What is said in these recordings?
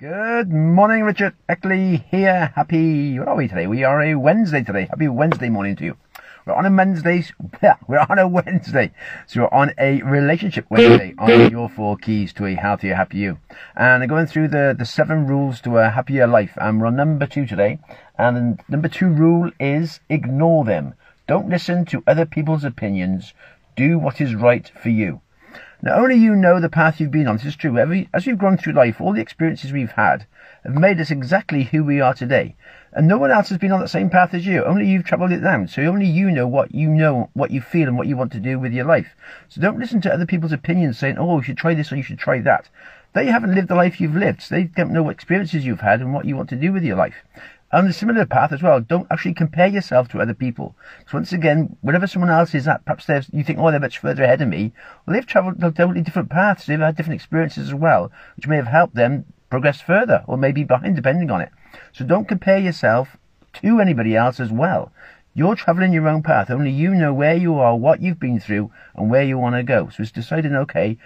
Good morning, Richard Eckley here. Happy, what are we today? We are a Wednesday today. Happy Wednesday morning to you. We're on a Wednesday. We're on a Wednesday. So we're on a relationship Wednesday on your four keys to a healthier, happy you. And I'm going through the, the seven rules to a happier life. And we're on number two today. And number two rule is ignore them. Don't listen to other people's opinions. Do what is right for you. Now, only you know the path you've been on. This is true. Every, as we've grown through life, all the experiences we've had have made us exactly who we are today. And no one else has been on that same path as you. Only you've travelled it down. So only you know what you know, what you feel, and what you want to do with your life. So don't listen to other people's opinions saying, oh, you should try this or you should try that. They haven't lived the life you've lived. So they don't know what experiences you've had and what you want to do with your life. On a similar path as well, don't actually compare yourself to other people. So once again, wherever someone else is at, perhaps you think, oh, they're much further ahead of me. Well, they've travelled totally different paths. They've had different experiences as well, which may have helped them progress further or maybe behind, depending on it. So don't compare yourself to anybody else as well. You're travelling your own path. Only you know where you are, what you've been through, and where you want to go. So it's deciding, okay,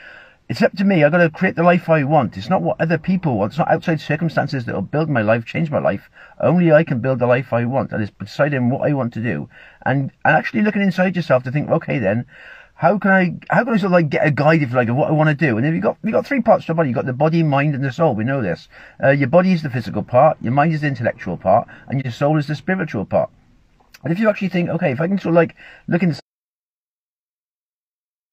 it's up to me. I've got to create the life I want. It's not what other people want. It's not outside circumstances that will build my life, change my life. Only I can build the life I want. And it's deciding what I want to do. And, and actually looking inside yourself to think, okay then, how can I, how can I sort of like get a guide, if you like, of what I want to do? And then you've got, you've got three parts to the body. You've got the body, mind, and the soul. We know this. Uh, your body is the physical part, your mind is the intellectual part, and your soul is the spiritual part. And if you actually think, okay, if I can sort of like look inside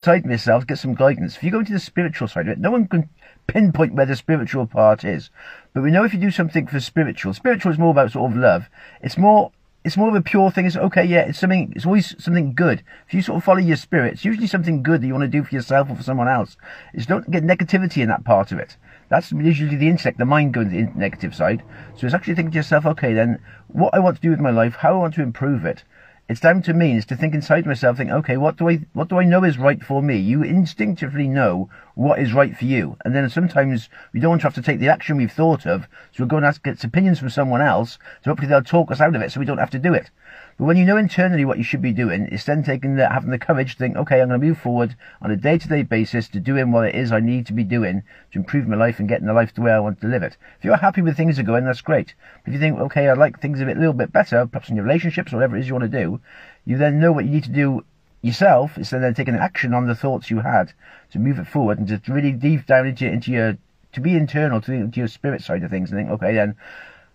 inside myself, get some guidance. If you go into the spiritual side of it, no one can pinpoint where the spiritual part is. But we know if you do something for spiritual, spiritual is more about sort of love. It's more, it's more of a pure thing. It's okay, yeah, it's something, it's always something good. If you sort of follow your spirit, it's usually something good that you want to do for yourself or for someone else. It's don't get negativity in that part of it. That's usually the intellect, the mind going to the negative side. So it's actually thinking to yourself, okay, then what I want to do with my life, how I want to improve it it's down to me is to think inside myself, think, okay, what do I, what do I know is right for me? You instinctively know what is right for you. And then sometimes we don't want to have to take the action we've thought of. So we'll go and ask, get opinions from someone else. So hopefully they'll talk us out of it so we don't have to do it. But when you know internally what you should be doing, it's then taking the, having the courage to think, okay, I'm going to move forward on a day-to-day basis to doing what it is I need to be doing to improve my life and getting the life the way I want to live it. If you're happy with things are going, that's great. But if you think, okay, I'd like things a bit, little bit better, perhaps in your relationships or whatever it is you want to do, you then know what you need to do yourself instead of taking action on the thoughts you had to move it forward and to really deep down into, into your, to be internal to, your spirit side of things and think, okay, then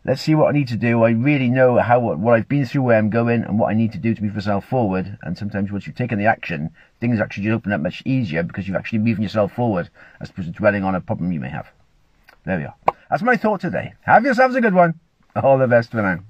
let's see what I need to do. I really know how what I've been through, where I'm going, and what I need to do to move myself forward. And sometimes once you've taken the action, things actually just open up much easier because you've actually moving yourself forward as opposed to dwelling on a problem you may have. There we are. That's my thought today. Have yourselves a good one. All the best for now.